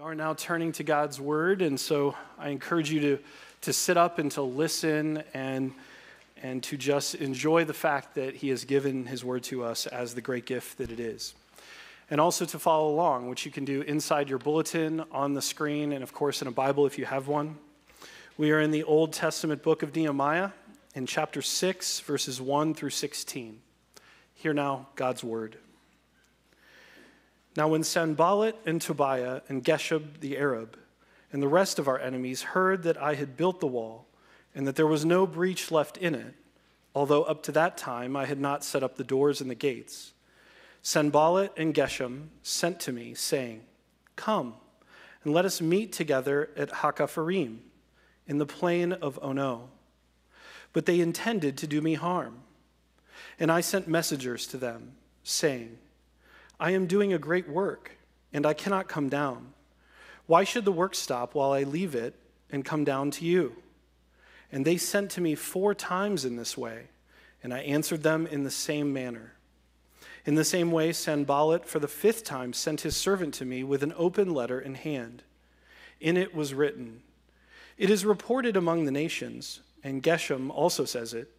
We are now turning to God's Word, and so I encourage you to, to sit up and to listen and, and to just enjoy the fact that He has given His Word to us as the great gift that it is. And also to follow along, which you can do inside your bulletin, on the screen, and of course in a Bible if you have one. We are in the Old Testament book of Nehemiah in chapter 6, verses 1 through 16. Hear now God's Word. Now, when Sanballat and Tobiah and Geshem the Arab and the rest of our enemies heard that I had built the wall and that there was no breach left in it, although up to that time I had not set up the doors and the gates, Sanballat and Geshem sent to me, saying, Come and let us meet together at Hakkephirim in the plain of Ono. But they intended to do me harm. And I sent messengers to them, saying, I am doing a great work, and I cannot come down. Why should the work stop while I leave it and come down to you? And they sent to me four times in this way, and I answered them in the same manner. In the same way, Sanballat for the fifth time sent his servant to me with an open letter in hand. In it was written, It is reported among the nations, and Geshem also says it,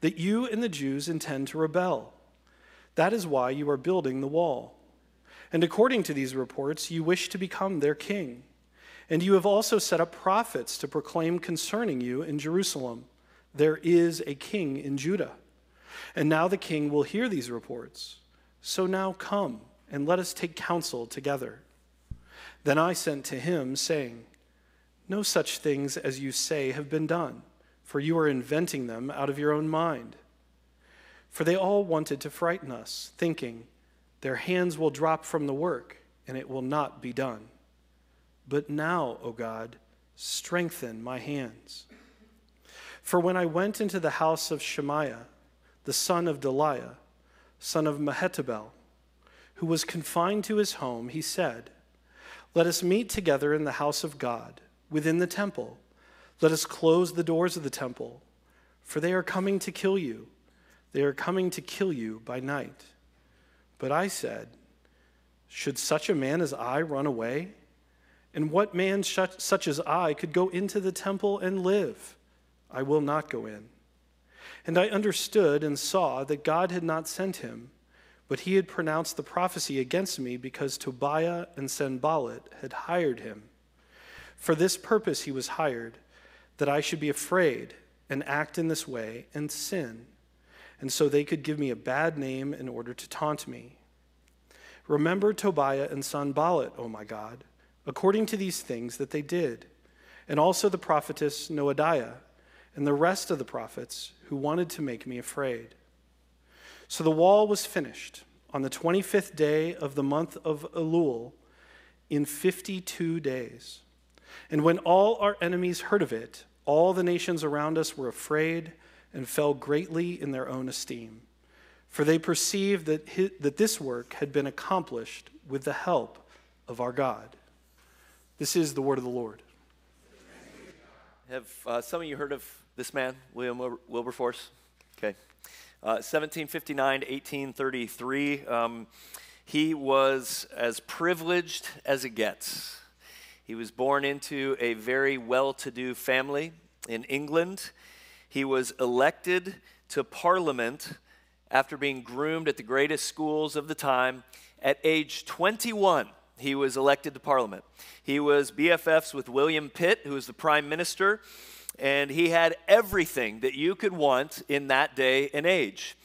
that you and the Jews intend to rebel. That is why you are building the wall. And according to these reports, you wish to become their king. And you have also set up prophets to proclaim concerning you in Jerusalem there is a king in Judah. And now the king will hear these reports. So now come and let us take counsel together. Then I sent to him, saying, No such things as you say have been done, for you are inventing them out of your own mind. For they all wanted to frighten us, thinking, Their hands will drop from the work, and it will not be done. But now, O God, strengthen my hands. For when I went into the house of Shemaiah, the son of Delaiah, son of Mehetabel, who was confined to his home, he said, Let us meet together in the house of God, within the temple. Let us close the doors of the temple, for they are coming to kill you they are coming to kill you by night. But I said, Should such a man as I run away? And what man such as I could go into the temple and live? I will not go in. And I understood and saw that God had not sent him, but he had pronounced the prophecy against me because Tobiah and Sanballat had hired him. For this purpose he was hired, that I should be afraid and act in this way and sin and so they could give me a bad name in order to taunt me. Remember Tobiah and Sanballat, O oh my God, according to these things that they did, and also the prophetess Noadiah and the rest of the prophets who wanted to make me afraid. So the wall was finished on the 25th day of the month of Elul in 52 days. And when all our enemies heard of it, all the nations around us were afraid and fell greatly in their own esteem. For they perceived that, his, that this work had been accomplished with the help of our God. This is the word of the Lord. Have uh, some of you heard of this man, William Wilberforce? Okay. Uh, 1759 to 1833. Um, he was as privileged as it gets. He was born into a very well to do family in England. He was elected to Parliament after being groomed at the greatest schools of the time. At age 21, he was elected to Parliament. He was BFFs with William Pitt, who was the Prime Minister, and he had everything that you could want in that day and age.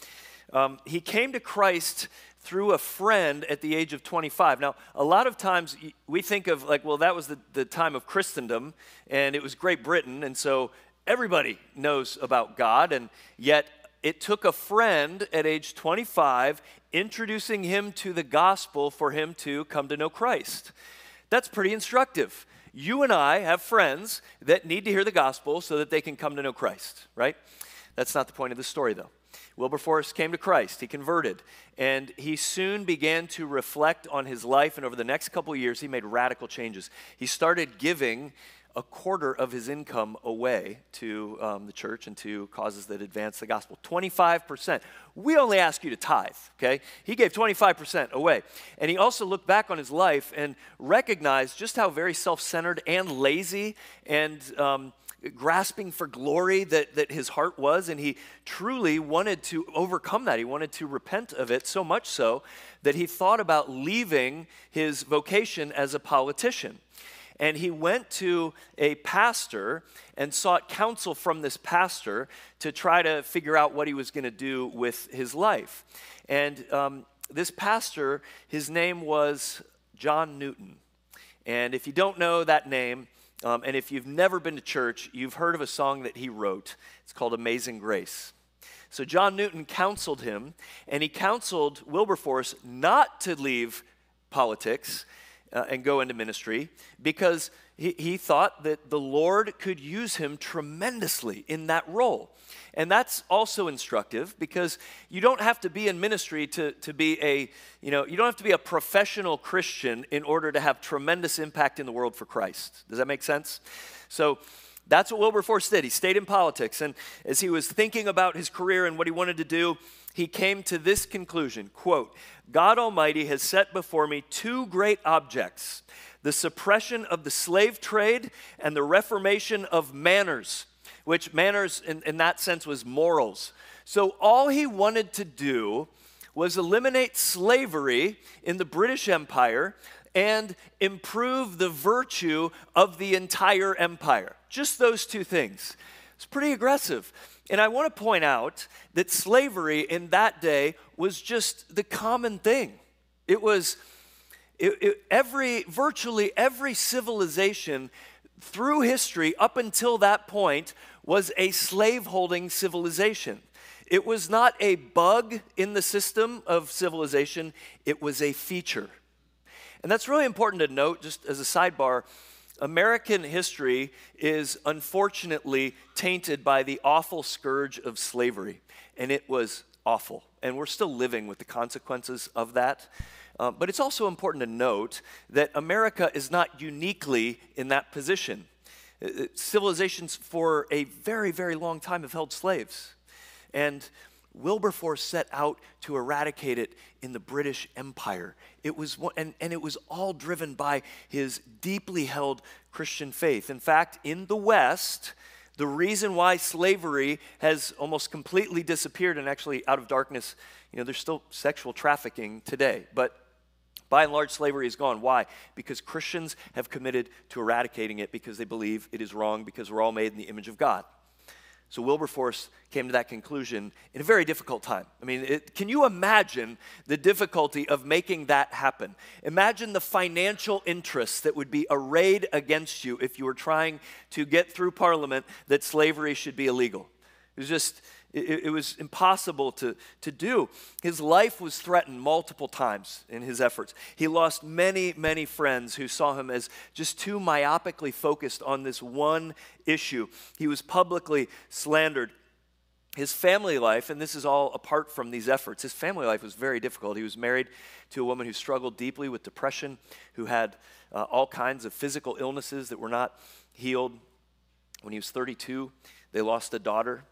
Um, he came to Christ through a friend at the age of 25. Now, a lot of times we think of like, well, that was the, the time of Christendom, and it was Great Britain, and so everybody knows about God, and yet it took a friend at age 25 introducing him to the gospel for him to come to know Christ. That's pretty instructive. You and I have friends that need to hear the gospel so that they can come to know Christ, right? That's not the point of the story, though. Wilberforce came to Christ. He converted. And he soon began to reflect on his life. And over the next couple years, he made radical changes. He started giving a quarter of his income away to um, the church and to causes that advance the gospel. 25%. We only ask you to tithe, okay? He gave 25% away. And he also looked back on his life and recognized just how very self centered and lazy and um, grasping for glory that, that his heart was, and he truly wanted to overcome that. He wanted to repent of it, so much so that he thought about leaving his vocation as a politician. And he went to a pastor and sought counsel from this pastor to try to figure out what he was going to do with his life. And um, this pastor, his name was John Newton. And if you don't know that name, um, and if you've never been to church, you've heard of a song that he wrote. It's called Amazing Grace. So John Newton counseled him, and he counseled Wilberforce not to leave politics uh, and go into ministry because he, he thought that the Lord could use him tremendously in that role. And that's also instructive because you don't have to be in ministry to, to be a, you know, you don't have to be a professional Christian in order to have tremendous impact in the world for Christ. Does that make sense? So that's what Wilberforce did. He stayed in politics. And as he was thinking about his career and what he wanted to do, he came to this conclusion quote, God Almighty has set before me two great objects the suppression of the slave trade and the reformation of manners which manners in, in that sense was morals. So all he wanted to do was eliminate slavery in the British Empire and improve the virtue of the entire empire. Just those two things. It's pretty aggressive. And I want to point out that slavery in that day was just the common thing. It was it, it, every virtually every civilization through history up until that point was a slaveholding civilization. It was not a bug in the system of civilization, it was a feature. And that's really important to note, just as a sidebar. American history is unfortunately tainted by the awful scourge of slavery, and it was awful. And we're still living with the consequences of that. Uh, but it's also important to note that America is not uniquely in that position. Uh, uh, civilizations for a very, very long time have held slaves. And Wilberforce set out to eradicate it in the British Empire. It was, and, and it was all driven by his deeply held Christian faith. In fact, in the West, the reason why slavery has almost completely disappeared and actually out of darkness, you know, there's still sexual trafficking today, but by and large, slavery is gone. Why? Because Christians have committed to eradicating it because they believe it is wrong because we're all made in the image of God. So Wilberforce came to that conclusion in a very difficult time. I mean, it, can you imagine the difficulty of making that happen? Imagine the financial interests that would be arrayed against you if you were trying to get through Parliament that slavery should be illegal. It was just, it, it, was impossible to, to do. His life was threatened multiple times in his efforts. He lost many, many friends who saw him as just too myopically focused on this one issue. He was publicly slandered. His family life, and this is all apart from these efforts, his family life was very difficult. He was married to a woman who struggled deeply with depression, who had uh, all kinds of physical illnesses that were not healed. When he was 32, they lost a daughter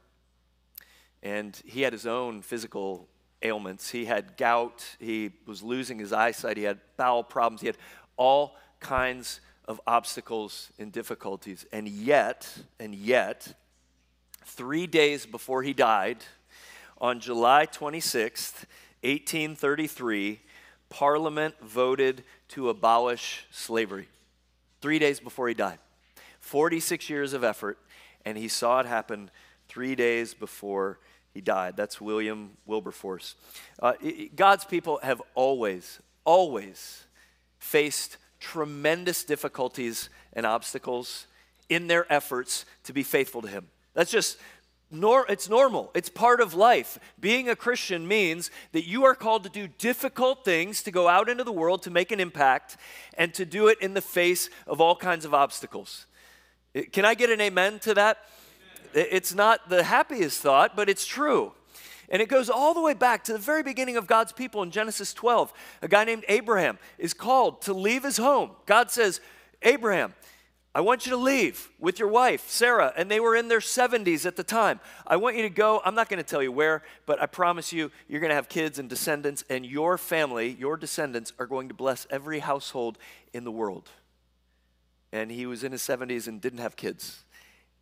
and he had his own physical ailments. He had gout, he was losing his eyesight, he had bowel problems, he had all kinds of obstacles and difficulties. And yet, and yet, three days before he died, on July 26th, 1833, Parliament voted to abolish slavery. Three days before he died. 46 years of effort, and he saw it happen three days before he died. That's William Wilberforce. Uh, God's people have always, always faced tremendous difficulties and obstacles in their efforts to be faithful to Him. That's just nor, it's normal. It's part of life. Being a Christian means that you are called to do difficult things, to go out into the world to make an impact, and to do it in the face of all kinds of obstacles. Can I get an amen to that? It's not the happiest thought, but it's true. And it goes all the way back to the very beginning of God's people in Genesis 12. A guy named Abraham is called to leave his home. God says, Abraham, I want you to leave with your wife, Sarah, and they were in their 70s at the time. I want you to go. I'm not going to tell you where, but I promise you, you're going to have kids and descendants, and your family, your descendants, are going to bless every household in the world. And he was in his 70s and didn't have kids.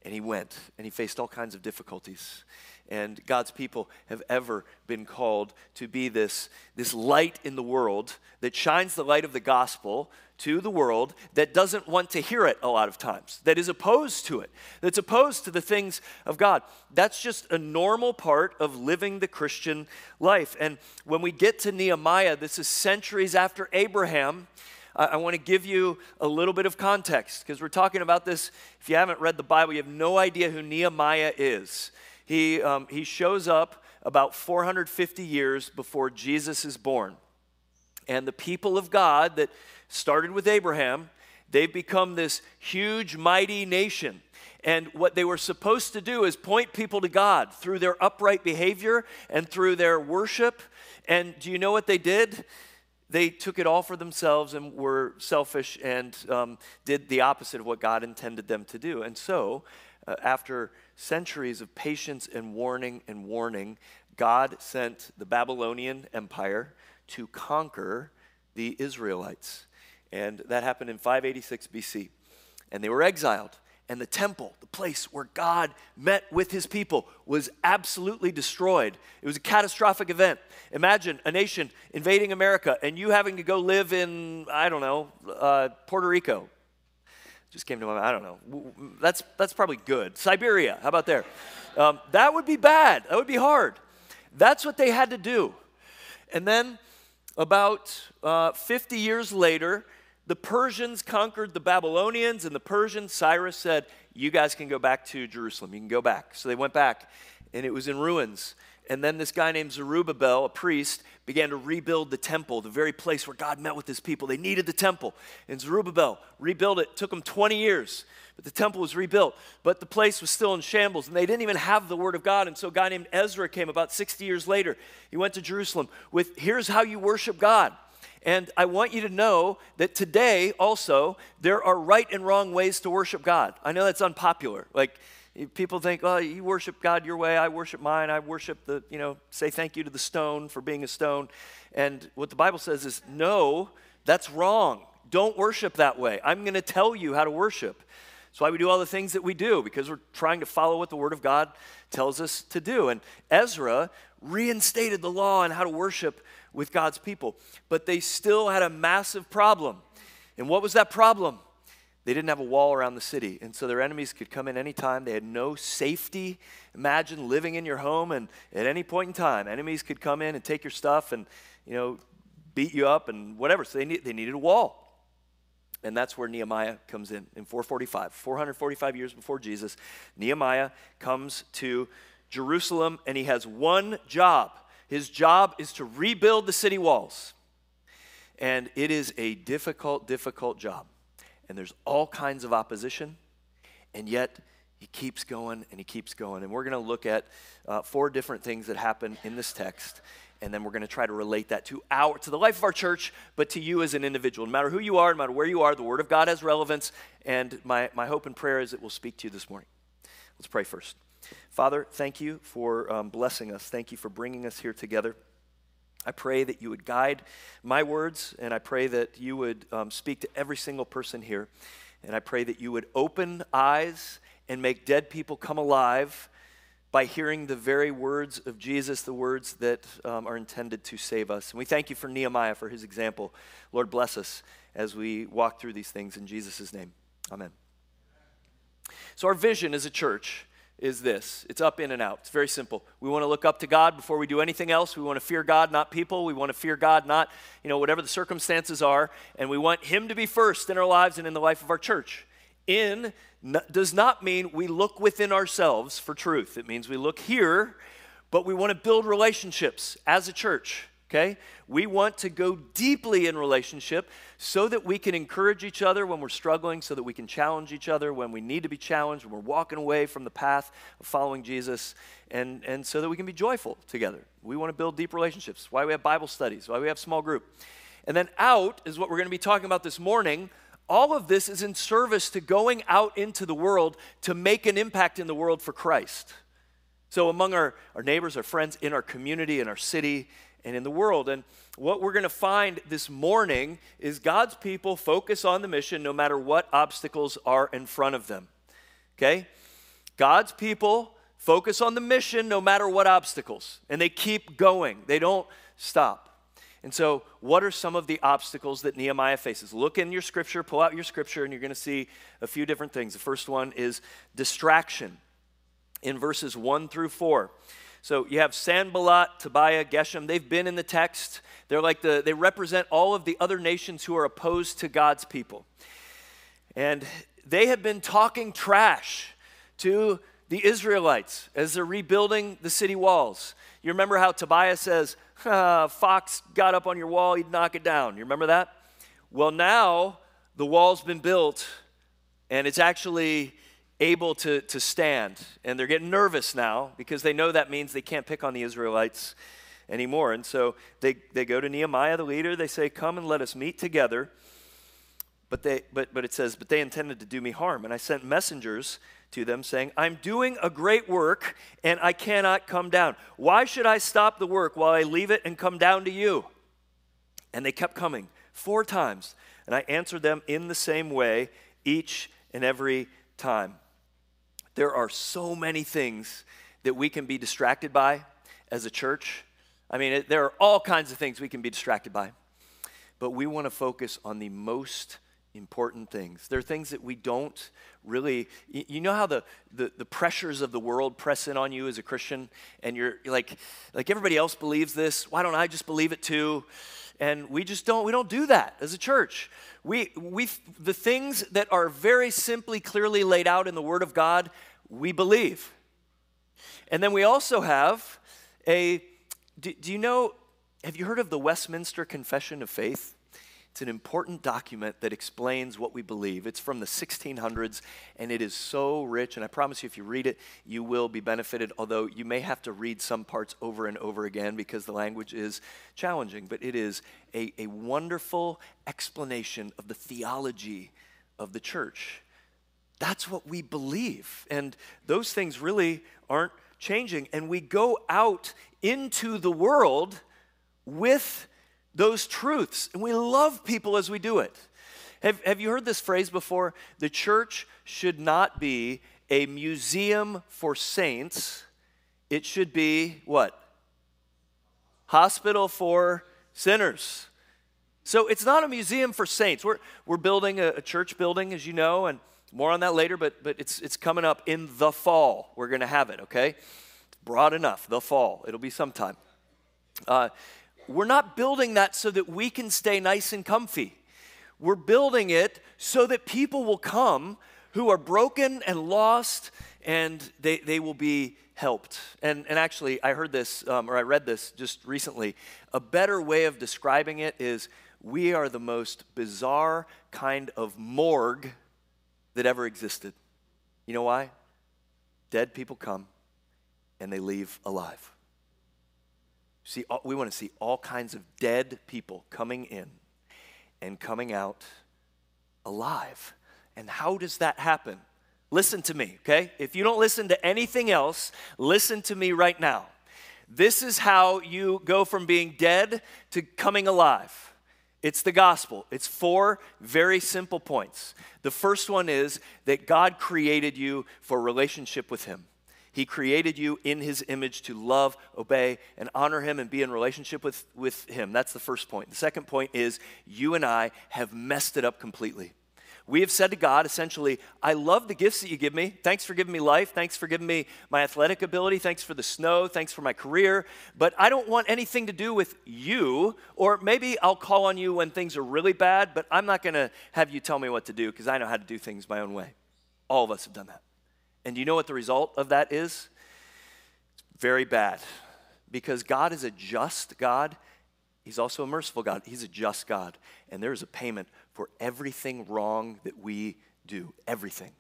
And he went, and he faced all kinds of difficulties and God's people have ever been called to be this, this light in the world that shines the light of the gospel to the world that doesn't want to hear it a lot of times, that is opposed to it, that's opposed to the things of God. That's just a normal part of living the Christian life. And when we get to Nehemiah, this is centuries after Abraham. I, want to give you a little bit of context because we're talking about this. If you haven't read the Bible, you have no idea who Nehemiah is. He, um, he shows up about 450 years before Jesus is born. And the people of God that started with Abraham, they've become this huge, mighty nation. And what they were supposed to do is point people to God through their upright behavior and through their worship. And do you know what they did? They took it all for themselves and were selfish and um, did the opposite of what God intended them to do. And so, uh, after centuries of patience and warning and warning, God sent the Babylonian Empire to conquer the Israelites. And that happened in 586 BC. And they were exiled. And the temple, the place where God met with his people, was absolutely destroyed. It was a catastrophic event. Imagine a nation invading America and you having to go live in, I don't know, uh, Puerto Rico just came to my mind. I don't know. That's, that's probably good. Siberia, how about there? Um, that would be bad. That would be hard. That's what they had to do. And then, about uh, 50 years later, the Persians conquered the Babylonians, and the Persians, Cyrus said, You guys can go back to Jerusalem. You can go back. So they went back, and it was in ruins. And then this guy named Zerubbabel, a priest, began to rebuild the temple, the very place where God met with his people. They needed the temple. And Zerubbabel rebuilt it. it took him 20 years, but the temple was rebuilt. But the place was still in shambles, and they didn't even have the word of God. And so a guy named Ezra came about 60 years later. He went to Jerusalem with here's how you worship God. And I want you to know that today also there are right and wrong ways to worship God. I know that's unpopular. Like People think, oh, you worship God your way, I worship mine, I worship the, you know, say thank you to the stone for being a stone. And what the Bible says is, no, that's wrong. Don't worship that way. I'm going to tell you how to worship. That's why we do all the things that we do, because we're trying to follow what the Word of God tells us to do. And Ezra reinstated the law on how to worship with God's people. But they still had a massive problem. And what was that problem? They didn't have a wall around the city, and so their enemies could come in anytime. They had no safety. Imagine living in your home, and at any point in time, enemies could come in and take your stuff and, you know, beat you up and whatever. So they, need, they needed a wall. And that's where Nehemiah comes in in 445, 445 years before Jesus. Nehemiah comes to Jerusalem, and he has one job. His job is to rebuild the city walls. And it is a difficult, difficult job and there's all kinds of opposition, and yet he keeps going and he keeps going. And we're going to look at uh, four different things that happen in this text, and then we're going to try to relate that to our to the life of our church, but to you as an individual. No matter who you are, no matter where you are, the Word of God has relevance, and my, my hope and prayer is it will speak to you this morning. Let's pray first. Father, thank you for um, blessing us. Thank you for bringing us here together. I pray that you would guide my words, and I pray that you would um, speak to every single person here. And I pray that you would open eyes and make dead people come alive by hearing the very words of Jesus, the words that um, are intended to save us. And we thank you for Nehemiah, for his example. Lord, bless us as we walk through these things in Jesus' name. Amen. So, our vision as a church is this it's up in and out. It's very simple. We want to look up to God before we do anything else. We want to fear God, not people. We want to fear God, not, you know, whatever the circumstances are. And we want Him to be first in our lives and in the life of our church. In does not mean we look within ourselves for truth, it means we look here, but we want to build relationships as a church okay? We want to go deeply in relationship so that we can encourage each other when we're struggling, so that we can challenge each other when we need to be challenged, when we're walking away from the path of following Jesus, and, and so that we can be joyful together. We want to build deep relationships. Why we have Bible studies, why we have small group. And then out is what we're going to be talking about this morning all of this is in service to going out into the world to make an impact in the world for Christ. So, among our, our neighbors, our friends, in our community, in our city, and in the world. And what we're going to find this morning is God's people focus on the mission no matter what obstacles are in front of them. Okay? God's people focus on the mission no matter what obstacles, and they keep going, they don't stop. And so, what are some of the obstacles that Nehemiah faces? Look in your scripture, pull out your scripture, and you're going to see a few different things. The first one is distraction in verses 1 through 4. So you have Sanballat, Tobiah, Geshem. They've been in the text. They're like the, they represent all of the other nations who are opposed to God's people. And they have been talking trash to the Israelites as they're rebuilding the city walls. You remember how Tobiah says, Fox got up on your wall, he'd knock it down. You remember that? Well, now the wall's been built and it's actually able to, to stand. And they're getting nervous now because they know that means they can't pick on the Israelites anymore. And so they, they go to Nehemiah, the leader. They say, Come and let us meet together. But, they, but, but it says, But they intended to do me harm. And I sent messengers to them saying, I'm doing a great work and I cannot come down. Why should I stop the work while I leave it and come down to you? And they kept coming four times. And I answered them in the same way each and every time. There are so many things that we can be distracted by as a church. I mean, it, there are all kinds of things we can be distracted by. But we want to focus on the most important things. There are things that we don't really, you know how the, the, the, pressures of the world press in on you as a Christian, and you're like, like everybody else believes this, why don't I just believe it too? And we just don't, we don't do that as a church. We, we, the things that are very simply, clearly laid out in the Word of God, we believe. And then we also have a, do, do you know, have you heard of the Westminster Confession of Faith? It's an important document that explains what we believe. It's from the 1600s and it is so rich. And I promise you, if you read it, you will be benefited, although you may have to read some parts over and over again because the language is challenging. But it is a, a wonderful explanation of the theology of the church. That's what we believe. And those things really aren't changing. And we go out into the world with those truths. And we love people as we do it. Have, have you heard this phrase before? The church should not be a museum for saints, it should be what? Hospital for sinners. So it's not a museum for saints. We're, we're building a, a church building, as you know, and more on that later, but, but it's, it's coming up in the fall. We're going to have it, okay? Broad enough, the fall. It'll be sometime. Uh, we're not building that so that we can stay nice and comfy. We're building it so that people will come who are broken and lost and they, they will be helped. And, and actually, I heard this, um, or I read this just recently. A better way of describing it is we are the most bizarre kind of morgue that ever existed. You know why? Dead people come and they leave alive. See, we want to see all kinds of dead people coming in and coming out alive. And how does that happen? Listen to me, okay? If you don't listen to anything else, listen to me right now. This is how you go from being dead to coming alive. It's the gospel. It's four very simple points. The first one is that God created you for relationship with Him. He created you in His image to love, obey, and honor Him and be in relationship with, with Him. That's the first point. The second point is you and I have messed it up completely. We have said to God essentially, I love the gifts that you give me. Thanks for giving me life. Thanks for giving me my athletic ability. Thanks for the snow. Thanks for my career. But I don't want anything to do with you. Or maybe I'll call on you when things are really bad, but I'm not going to have you tell me what to do because I know how to do things my own way. All of us have done that. And you know what the result of that is? It's very bad. Because God is a just God, He's also a merciful God. He's a just God. And there is a payment for everything wrong that we do. Everything.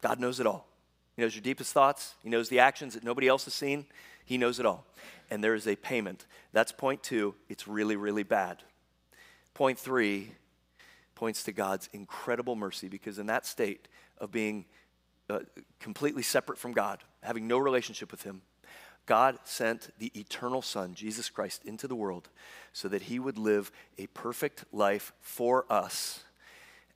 God knows it all. He knows your deepest thoughts, He knows the actions that nobody else has seen. He knows it all. And there is a payment. That's point two. It's really, really bad. Point three points to God's incredible mercy because in that state of being uh, completely separate from God, having no relationship with Him, God sent the eternal Son, Jesus Christ, into the world so that He would live a perfect life for us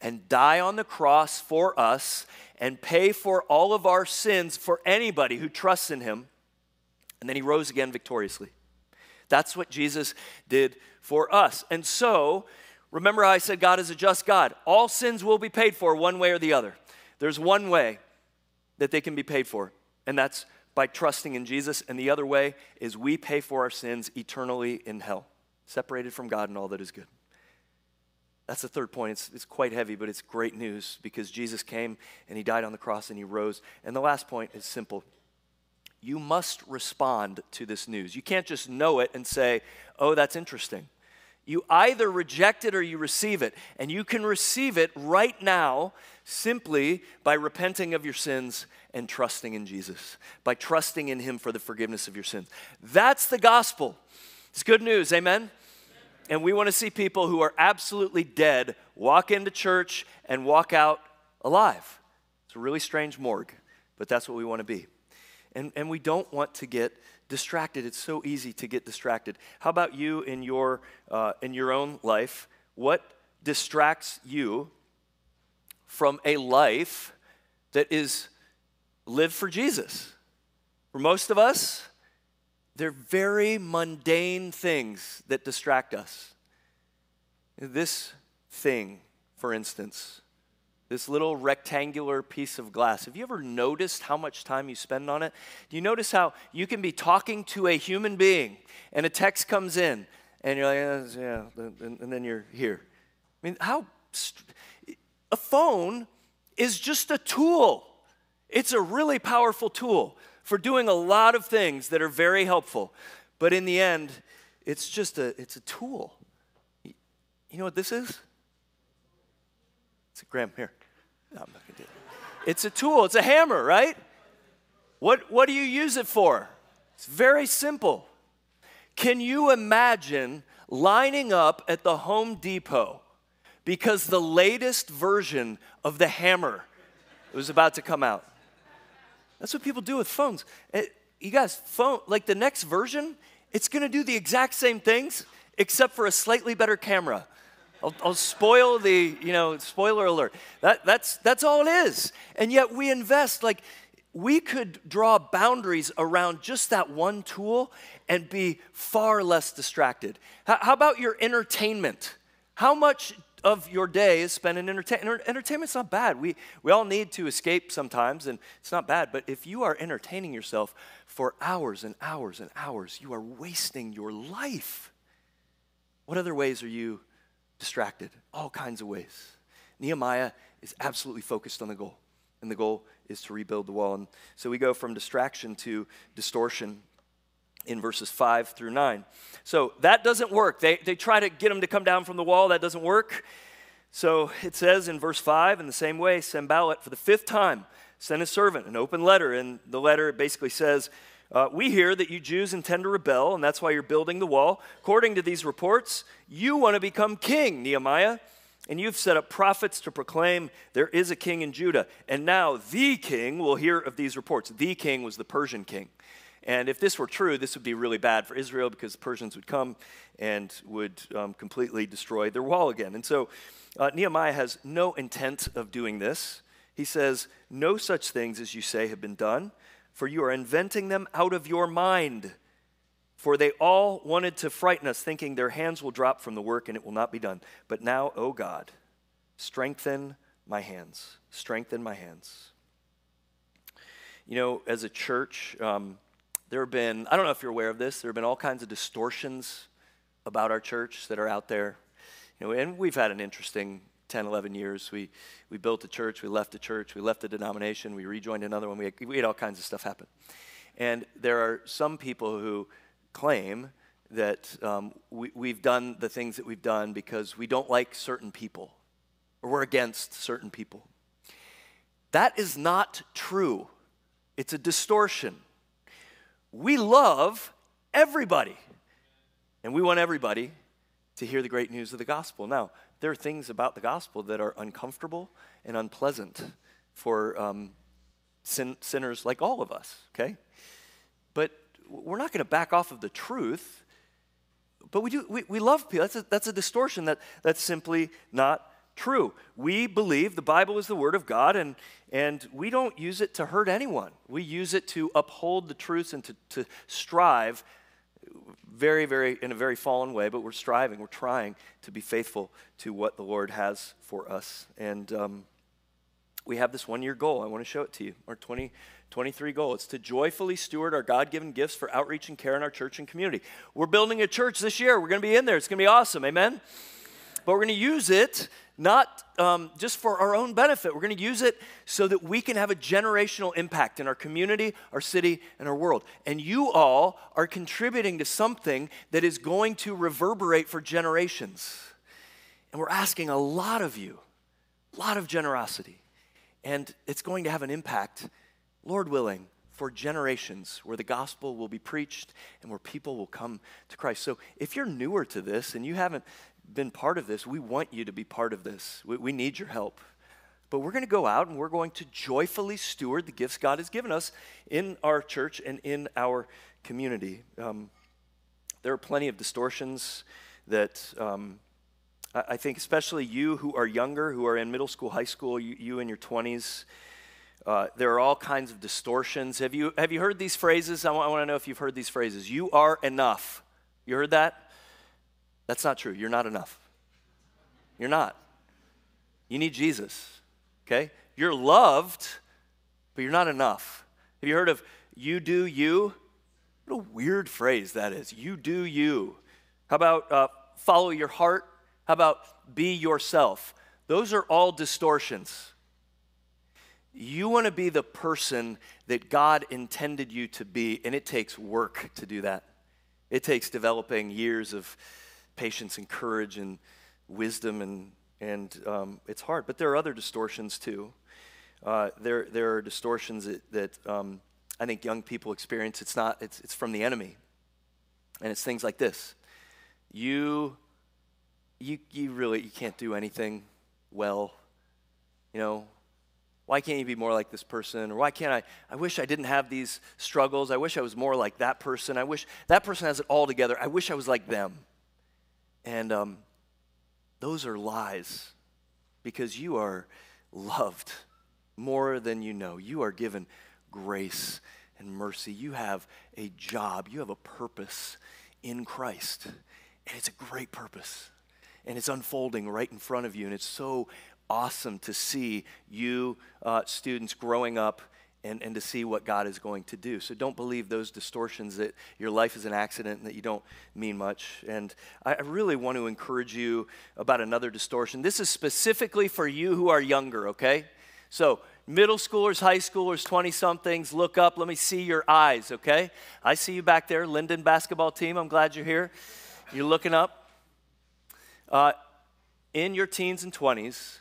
and die on the cross for us and pay for all of our sins for anybody who trusts in Him. And then He rose again victoriously. That's what Jesus did for us. And so, remember I said God is a just God. All sins will be paid for one way or the other. There's one way that they can be paid for, and that's by trusting in Jesus. And the other way is we pay for our sins eternally in hell, separated from God and all that is good. That's the third point. It's, it's quite heavy, but it's great news because Jesus came and he died on the cross and he rose. And the last point is simple you must respond to this news. You can't just know it and say, oh, that's interesting. You either reject it or you receive it. And you can receive it right now simply by repenting of your sins and trusting in Jesus, by trusting in Him for the forgiveness of your sins. That's the gospel. It's good news, amen? And we want to see people who are absolutely dead walk into church and walk out alive. It's a really strange morgue, but that's what we want to be. And, and we don't want to get distracted. It's so easy to get distracted. How about you in your, uh, in your own life? What distracts you from a life that is lived for Jesus? For most of us, they're very mundane things that distract us. This thing, for instance, this little rectangular piece of glass. Have you ever noticed how much time you spend on it? Do you notice how you can be talking to a human being and a text comes in and you're like, yeah, and then you're here? I mean, how a phone is just a tool. It's a really powerful tool for doing a lot of things that are very helpful. But in the end, it's just a it's a tool. You know what this is? It's a Graham here. No, I'm not gonna do it. It's a tool, it's a hammer, right? What, what do you use it for? It's very simple. Can you imagine lining up at the Home Depot because the latest version of the hammer was about to come out? That's what people do with phones. It, you guys, phone, like the next version, it's gonna do the exact same things except for a slightly better camera. I'll, I'll, spoil the, you know, spoiler alert. That, that's, that's all it is. And yet we invest, like, we could draw boundaries around just that one tool and be far less distracted. How, how about your entertainment? How much of your day is spent in entertainment? Entertainment's not bad. We, we all need to escape sometimes, and it's not bad. But if you are entertaining yourself for hours and hours and hours, you are wasting your life. What other ways are you distracted, all kinds of ways. Nehemiah is absolutely focused on the goal, and the goal is to rebuild the wall. And so we go from distraction to distortion in verses 5 through 9. So that doesn't work. They, they try to get him to come down from the wall, that doesn't work. So it says in verse 5, in the same way, Sanballat, for the fifth time, sent a servant an open letter. And the letter basically says, uh, we hear that you Jews intend to rebel, and that's why you're building the wall. According to these reports, you want to become king, Nehemiah, and you've set up prophets to proclaim there is a king in Judah. And now the king will hear of these reports. The king was the Persian king. And if this were true, this would be really bad for Israel because the Persians would come and would um, completely destroy their wall again. And so uh, Nehemiah has no intent of doing this. He says, No such things as you say have been done for you are inventing them out of your mind. For they all wanted to frighten us, thinking their hands will drop from the work and it will not be done. But now, O oh God, strengthen my hands. Strengthen my hands. You know, as a church, um, there have been, I don't know if you're aware of this, there have been all kinds of distortions about our church that are out there. You know, and we've had an interesting 10, 11 years. We, we built a church, we left a church, we left a denomination, we rejoined another one. We had, we had all kinds of stuff happen. And there are some people who claim that um, we, we've done the things that we've done because we don't like certain people or we're against certain people. That is not true. It's a distortion. We love everybody, and we want everybody to hear the great news of the gospel. Now, there are things about the gospel that are uncomfortable and unpleasant for um, sin- sinners like all of us, okay? But we're not going to back off of the truth. But we do, we, we love people. That's a, that's a distortion that, that's simply not true. We believe the Bible is the Word of God, and, and we don't use it to hurt anyone. We use it to uphold the truths and to, to strive very, very, in a very fallen way, but we're striving, we're trying to be faithful to what the Lord has for us. And um, we have this one year goal. I want to show it to you. Our 2023 goal. It's to joyfully steward our God given gifts for outreach and care in our church and community. We're building a church this year. We're going to be in there. It's going to be awesome. Amen? But we're going to use it not um, just for our own benefit. We're going to use it so that we can have a generational impact in our community, our city, and our world. And you all are contributing to something that is going to reverberate for generations. And we're asking a lot of you, a lot of generosity. And it's going to have an impact, Lord willing, for generations where the gospel will be preached and where people will come to Christ. So if you're newer to this and you haven't been part of this, we want you to be part of this. We, we need your help. But we're going to go out and we're going to joyfully steward the gifts God has given us in our church and in our community. Um, there are plenty of distortions that um, I, I, think, especially you who are younger, who are in middle school, high school, you, you in your 20s, uh, there are all kinds of distortions. Have you, have you heard these phrases? I want, I want to know if you've heard these phrases. You are enough. You heard that? That's not true. You're not enough. You're not. You need Jesus, okay? You're loved, but you're not enough. Have you heard of you do you? What a weird phrase that is. You do you. How about uh, follow your heart? How about be yourself? Those are all distortions. You want to be the person that God intended you to be, and it takes work to do that. It takes developing years of patience and courage and wisdom, and, and um, it's hard. But there are other distortions too. Uh, there, there are distortions that, that um, I think young people experience. It's not, it's, it's from the enemy. And it's things like this. You, you, you really, you can't do anything well. You know, why can't you be more like this person? Or why can't I? I wish I didn't have these struggles. I wish I was more like that person. I wish that person has it all together. I wish I was like them. And um, those are lies because you are loved more than you know. You are given grace and mercy. You have a job, you have a purpose in Christ. And it's a great purpose. And it's unfolding right in front of you. And it's so awesome to see you uh, students growing up and, and to see what God is going to do. So don't believe those distortions that your life is an accident and that you don't mean much. And I really want to encourage you about another distortion. This is specifically for you who are younger, okay? So, middle schoolers, high schoolers, 20 somethings, look up. Let me see your eyes, okay? I see you back there, Linden basketball team. I'm glad you're here. You're looking up. Uh, in your teens and 20s,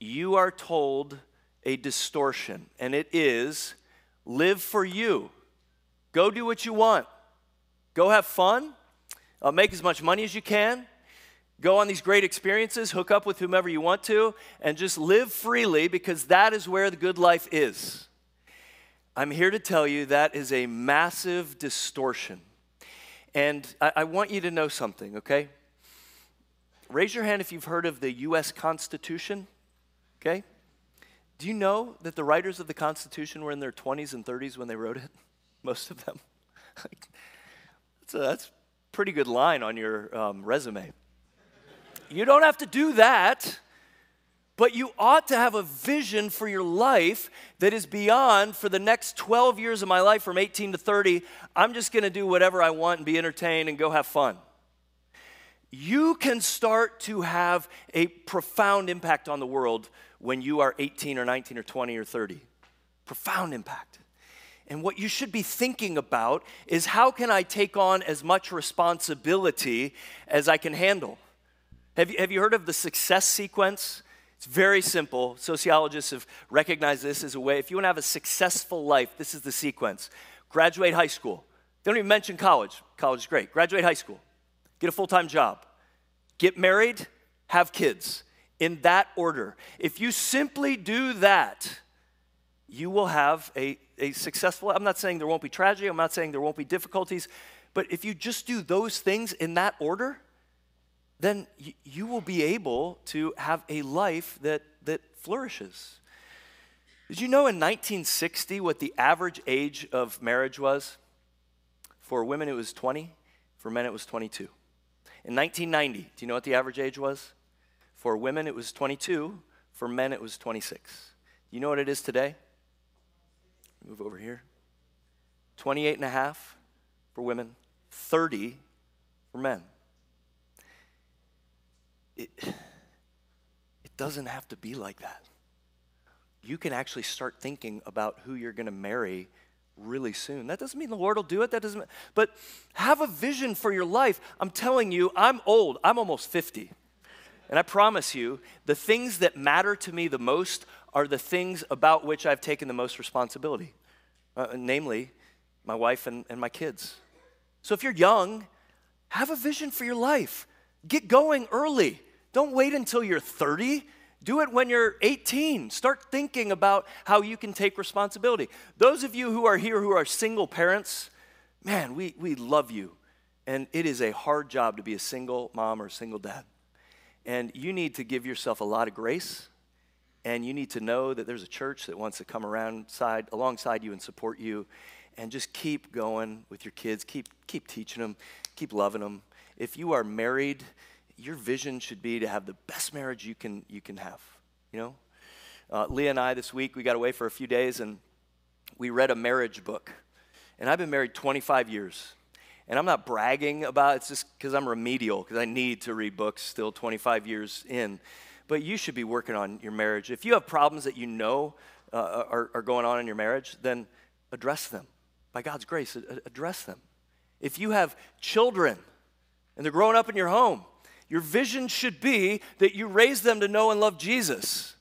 you are told a distortion, and it is live for you. Go do what you want. Go have fun. Uh, make as much money as you can. Go on these great experiences. Hook up with whomever you want to. And just live freely because that is where the good life is. I'm here to tell you that is a massive distortion. And I, I want you to know something, okay? Raise your hand if you've heard of the U.S. Constitution, okay? Do you know that the writers of the Constitution were in their 20s and 30s when they wrote it? Most of them. that's, a, that's pretty good line on your um, resume. You don't have to do that, but you ought to have a vision for your life that is beyond for the next 12 years of my life from 18 to 30. I'm just going to do whatever I want and be entertained and go have fun you can start to have a profound impact on the world when you are 18 or 19 or 20 or 30. Profound impact. And what you should be thinking about is how can I take on as much responsibility as I can handle? Have you, have you heard of the success sequence? It's very simple. Sociologists have recognized this as a way. If you want to have a successful life, this is the sequence graduate high school. They don't even mention college. College is great. Graduate high school, get a full time job, get married, have kids, in that order. If you simply do that, you will have a, a successful, I'm not saying there won't be tragedy, I'm not saying there won't be difficulties, but if you just do those things in that order, then y- you will be able to have a life that, that flourishes. Did you know in 1960 what the average age of marriage was? For women, it was 20. For men, it was 22. In 1990, do you know what the average age was? For women, it was 22. For men, it was 26. You know what it is today? Move over here. 28 and a half for women, 30 for men. It, it doesn't have to be like that you can actually start thinking about who you're going to marry really soon. That doesn't mean the Lord will do it. That doesn't but have a vision for your life. I'm telling you, I'm old. I'm almost 50. And I promise you, the things that matter to me the most are the things about which I've taken the most responsibility. Uh, namely, my wife and, and my kids. So if you're young, have a vision for your life. Get going early. Don't wait until you're 30 do it when you're 18. Start thinking about how you can take responsibility. Those of you who are here who are single parents, man, we, we love you. And it is a hard job to be a single mom or a single dad. And you need to give yourself a lot of grace. And you need to know that there's a church that wants to come around side, alongside you and support you. And just keep going with your kids. Keep, keep teaching them. Keep loving them. If you are married, your vision should be to have the best marriage you can, you can have, you know? Uh, Leah and I this week, we got away for a few days and we read a marriage book. And I've been married 25 years. And I'm not bragging about it, it's just because I'm remedial, because I need to read books still 25 years in. But you should be working on your marriage. If you have problems that you know uh, are, are going on in your marriage, then address them. By God's grace, address them. If you have children and they're growing up in your home, your vision should be that you raise them to know and love Jesus.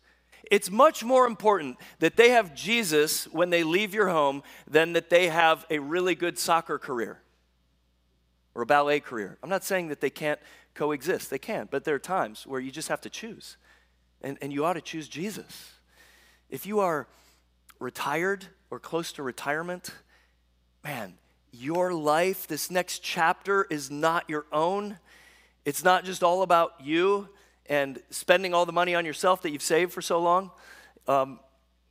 It's much more important that they have Jesus when they leave your home than that they have a really good soccer career or a ballet career. I'm not saying that they can't coexist, they can, but there are times where you just have to choose. And, and you ought to choose Jesus. If you are retired or close to retirement, man, your life, this next chapter is not your own. It's not just all about you and spending all the money on yourself that you've saved for so long. Um,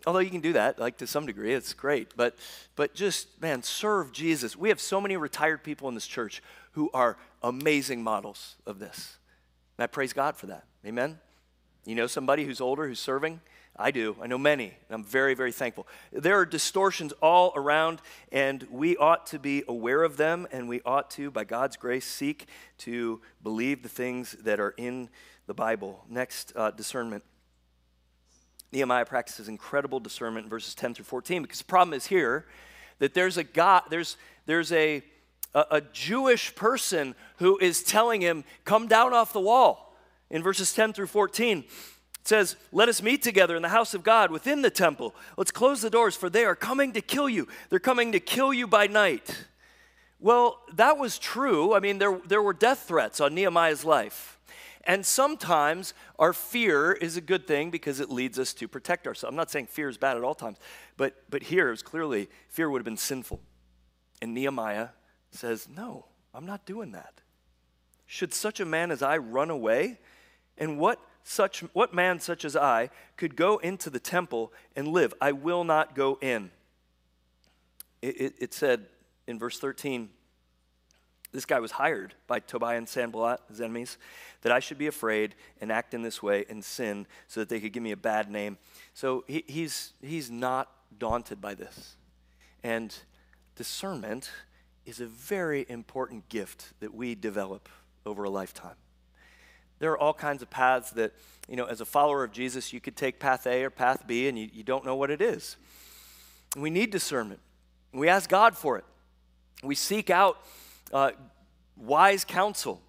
although you can do that, like to some degree, it's great. But, but just, man, serve Jesus. We have so many retired people in this church who are amazing models of this. And I praise God for that. Amen? You know somebody who's older who's serving? I do. I know many, and I'm very, very thankful. There are distortions all around, and we ought to be aware of them, and we ought to, by God's grace, seek to believe the things that are in the Bible. Next, uh, discernment. Nehemiah practices incredible discernment in verses 10 through 14 because the problem is here that there's a God, there's, there's a, a, a Jewish person who is telling him, Come down off the wall in verses 10 through 14. It says, Let us meet together in the house of God within the temple. Let's close the doors, for they are coming to kill you. They're coming to kill you by night. Well, that was true. I mean, there, there were death threats on Nehemiah's life. And sometimes our fear is a good thing because it leads us to protect ourselves. I'm not saying fear is bad at all times, but, but here is clearly fear would have been sinful. And Nehemiah says, No, I'm not doing that. Should such a man as I run away? And what such, what man such as I could go into the temple and live? I will not go in. It, it, it said in verse 13, this guy was hired by Tobiah and Sanballat, his enemies, that I should be afraid and act in this way and sin so that they could give me a bad name. So he, he's, he's not daunted by this. And discernment is a very important gift that we develop over a lifetime. There are all kinds of paths that, you know, as a follower of Jesus, you could take path A or path B and you, you don't know what it is. We need discernment. We ask God for it. We seek out uh, wise counsel.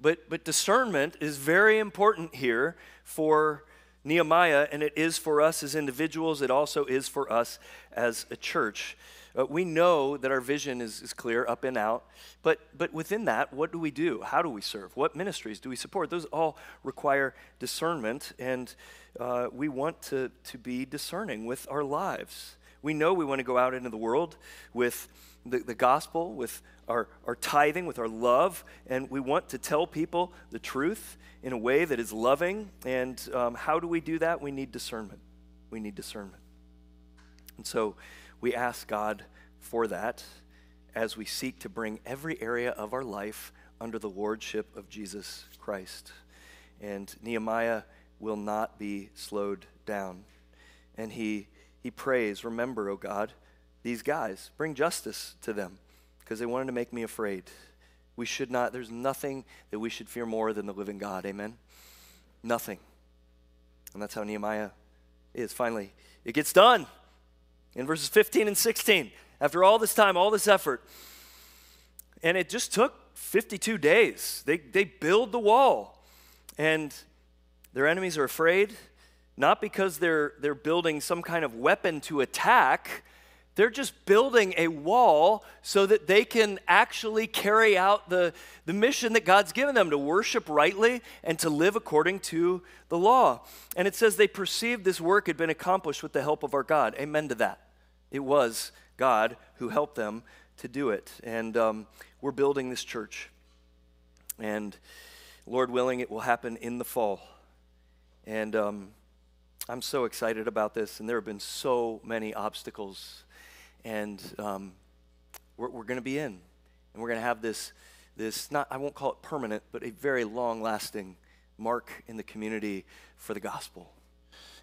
But, but discernment is very important here for Nehemiah, and it is for us as individuals, it also is for us as a church. Uh, we know that our vision is, is clear up and out, but, but within that, what do we do? How do we serve? What ministries do we support? Those all require discernment, and uh, we want to, to be discerning with our lives. We know we want to go out into the world with the, the gospel, with our, our tithing, with our love, and we want to tell people the truth in a way that is loving. And um, how do we do that? We need discernment. We need discernment. And so we ask God for that as we seek to bring every area of our life under the lordship of Jesus Christ. And Nehemiah will not be slowed down. And he, he prays, Remember, O God, these guys, bring justice to them because they wanted to make me afraid. We should not, there's nothing that we should fear more than the living God. Amen? Nothing. And that's how Nehemiah is. Finally, it gets done in verses 15 and 16. After all this time, all this effort, and it just took 52 days. They, they build the wall, and their enemies are afraid, not because they're, they're building some kind of weapon to attack, they're just building a wall so that they can actually carry out the, the mission that God's given them to worship rightly and to live according to the law. And it says they perceived this work had been accomplished with the help of our God. Amen to that. It was God who helped them to do it. And um, we're building this church. And Lord willing, it will happen in the fall. And um, I'm so excited about this. And there have been so many obstacles and um, we're, we're going to be in, and we're going to have this, this not I won't call it permanent, but a very long-lasting mark in the community for the gospel.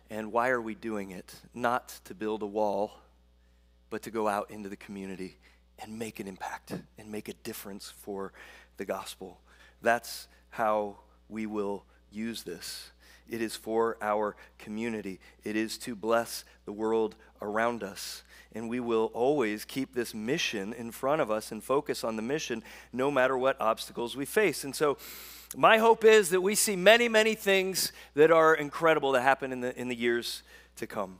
And why are we doing it? Not to build a wall, but to go out into the community and make an impact and make a difference for the gospel. That's how we will use this. It is for our community. It is to bless the world around us and we will always keep this mission in front of us and focus on the mission no matter what obstacles we face. And so, my hope is that we see many, many things that are incredible to happen in the, in the years to come.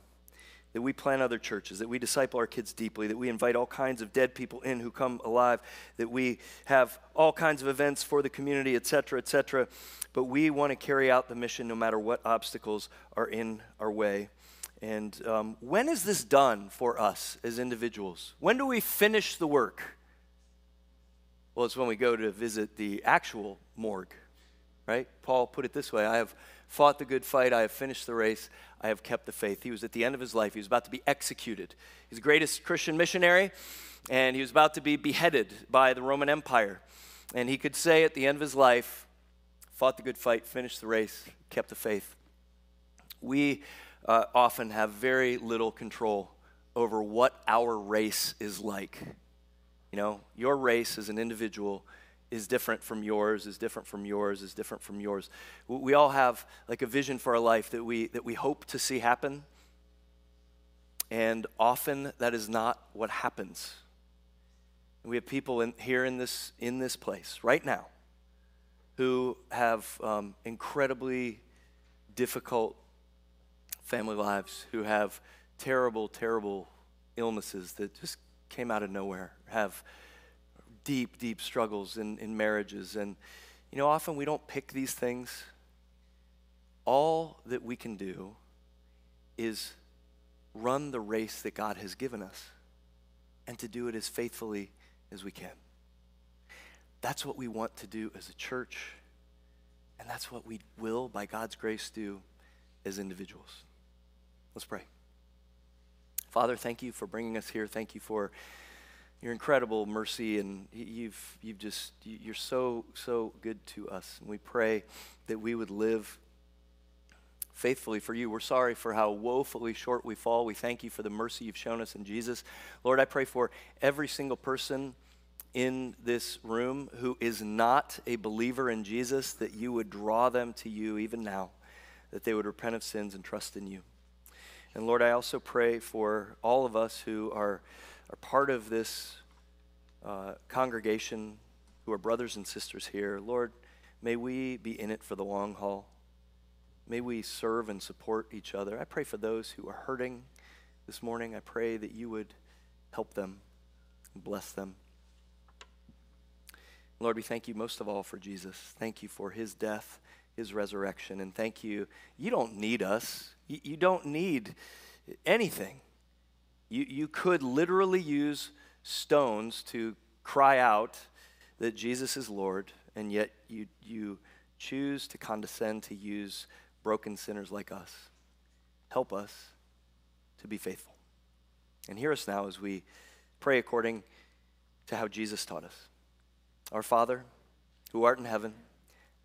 That we plant other churches, that we disciple our kids deeply, that we invite all kinds of dead people in who come alive, that we have all kinds of events for the community, et cetera, et cetera. But we want to carry out the mission no matter what obstacles are in our way. And um, when is this done for us as individuals? When do we finish the work? Well, it's when we go to visit the actual morgue, right? Paul put it this way I have fought the good fight, I have finished the race, I have kept the faith. He was at the end of his life, he was about to be executed. He's the greatest Christian missionary, and he was about to be beheaded by the Roman Empire. And he could say at the end of his life, fought the good fight, finished the race, kept the faith. We uh, often have very little control over what our race is like. You know, your race as an individual is different from yours, is different from yours, is different from yours. We all have like a vision for our life that we that we hope to see happen. And often that is not what happens. We have people in, here in this in this place right now who have um, incredibly difficult family lives who have terrible, terrible illnesses that just came out of nowhere, have deep, deep struggles in, in marriages. And, you know, often we don't pick these things. All that we can do is run the race that God has given us and to do it as faithfully as we can. That's what we want to do as a church, and that's what we will, by God's grace, do as individuals. Let's pray. Father, thank you for bringing us here. Thank you for your incredible mercy, and you've, you've just, you're so, so good to us. And we pray that we would live faithfully for you. We're sorry for how woefully short we fall. We thank you for the mercy you've shown us in Jesus. Lord, I pray for every single person in this room who is not a believer in Jesus, that you would draw them to you even now, that they would repent of sins and trust in you. And Lord, I also pray for all of us who are, are part of this uh, congregation, who are brothers and sisters here. Lord, may we be in it for the long haul. May we serve and support each other. I pray for those who are hurting this morning. I pray that you would help them and bless them. Lord, we thank you most of all for Jesus. Thank you for his death, his resurrection, and thank you. You don't need us, you, don't need anything. You, you could literally use stones to cry out that Jesus is Lord, and yet you, you choose to condescend to use broken sinners like us. Help us to be faithful. And hear us now as we pray according to how Jesus taught us. Our Father, who art in heaven,